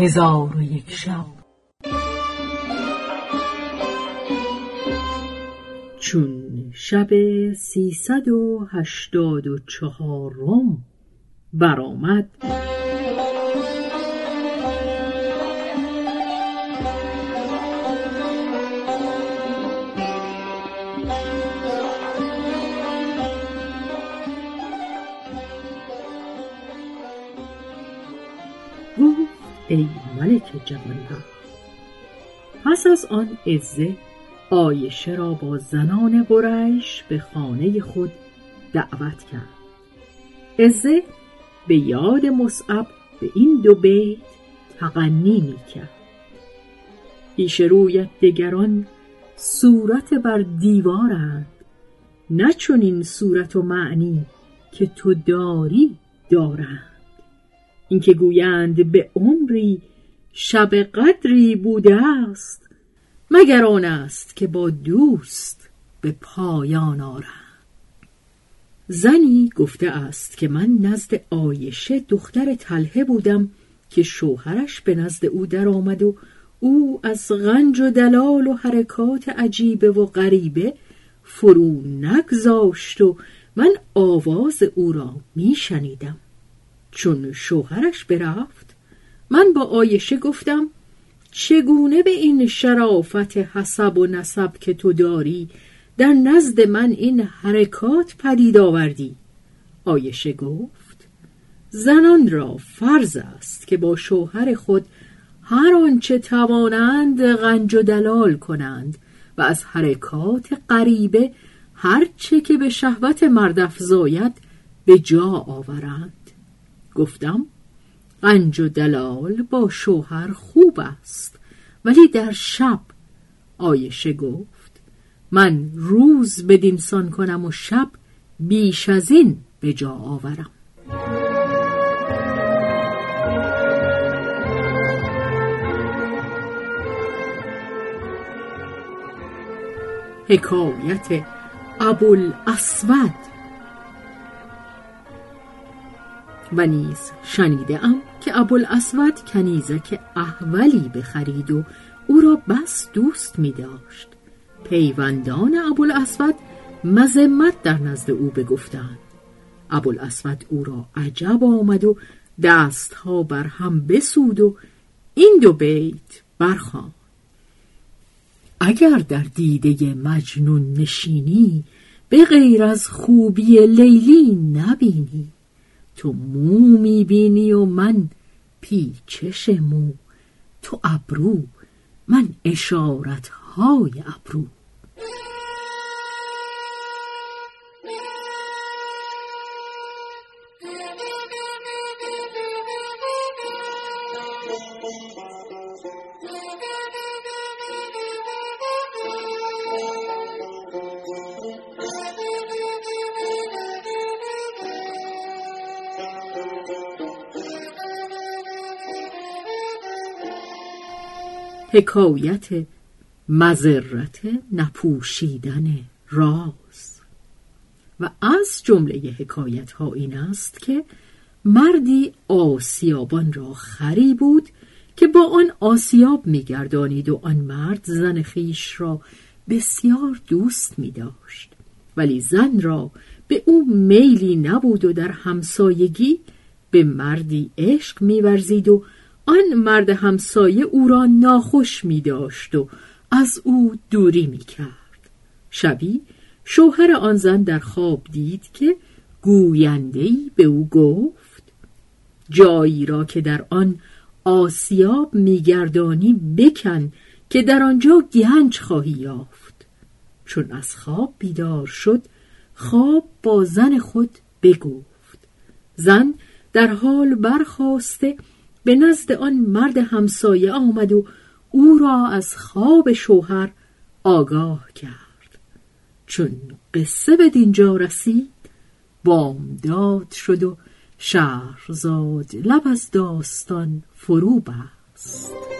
هزار و یک شب. چون شب سیصد و هشتاد و چهارم برآمد. ای ملک جوانبخت پس از آن عزه آیشه را با زنان قریش به خانه خود دعوت کرد. عزه به یاد مصعب به این دو بیت تغنی می کرد پیش رویت دگران صورت بر دیوارند. نه این صورت و معنی که تو داری دارند. اینکه گویند به عمری شب قدری بوده است مگر آن است که با دوست به پایان آرند زنی گفته است که من نزد آیشه دختر تله بودم که شوهرش به نزد او درآمد و او از غنج و دلال و حرکات عجیبه و غریبه فرو نگذاشت و من آواز او را می شنیدم چون شوهرش برفت من با آیشه گفتم چگونه به این شرافت حسب و نسب که تو داری در نزد من این حرکات پدید آوردی؟ آیشه گفت زنان را فرض است که با شوهر خود هر آنچه توانند غنج و دلال کنند و از حرکات غریبه هر چه که به شهوت مرد افزاید به جا آورند. گفتم غنج و دلال با شوهر خوب است. ولی در شب آیشه گفت من روز بدینسان کنم و شب بیش از این به جا آورم. حکایت ابوالاسود و نیز شنیده ام که ابوالاسود کنیزک احولی بخرید و او را بس دوست می داشت پیوندان ابوالاسود مذمت در نزد او بگفتند. ابوالاسود او را عجب آمد و دستها بر هم بسود و این دو بیت برخواند اگر در دیده مجنون نشینی به غیر از خوبی لیلی نبینی. تو مو می‌بینی و من پیچش مو تو ابرو من اشارت های ابرو. حکایت مذرت نپوشیدن راز. و از جمله حکایت ها این است که مردی آسیابان را خری بود که با آن آسیاب میگردانید و آن مرد زن خیش را بسیار دوست می داشت ولی زن را به او میلی نبود و در همسایگی به مردی عشق میورزید و آن مرد همسایه او را ناخوش می داشت و از او دوری می کرد. شبی شوهر آن زن در خواب دید که گویندهی به او گفت جایی را که در آن آسیاب میگردانی بکن که در آنجا گنج خواهی یافت چون از خواب بیدار شد خواب با زن خود بگفت زن در حال برخواسته به نزد آن مرد همسایه آمد و او را از خواب شوهر آگاه کرد. چون قصه به دینجا رسید بامداد شد و شهرزاد لب از داستان فرو بست.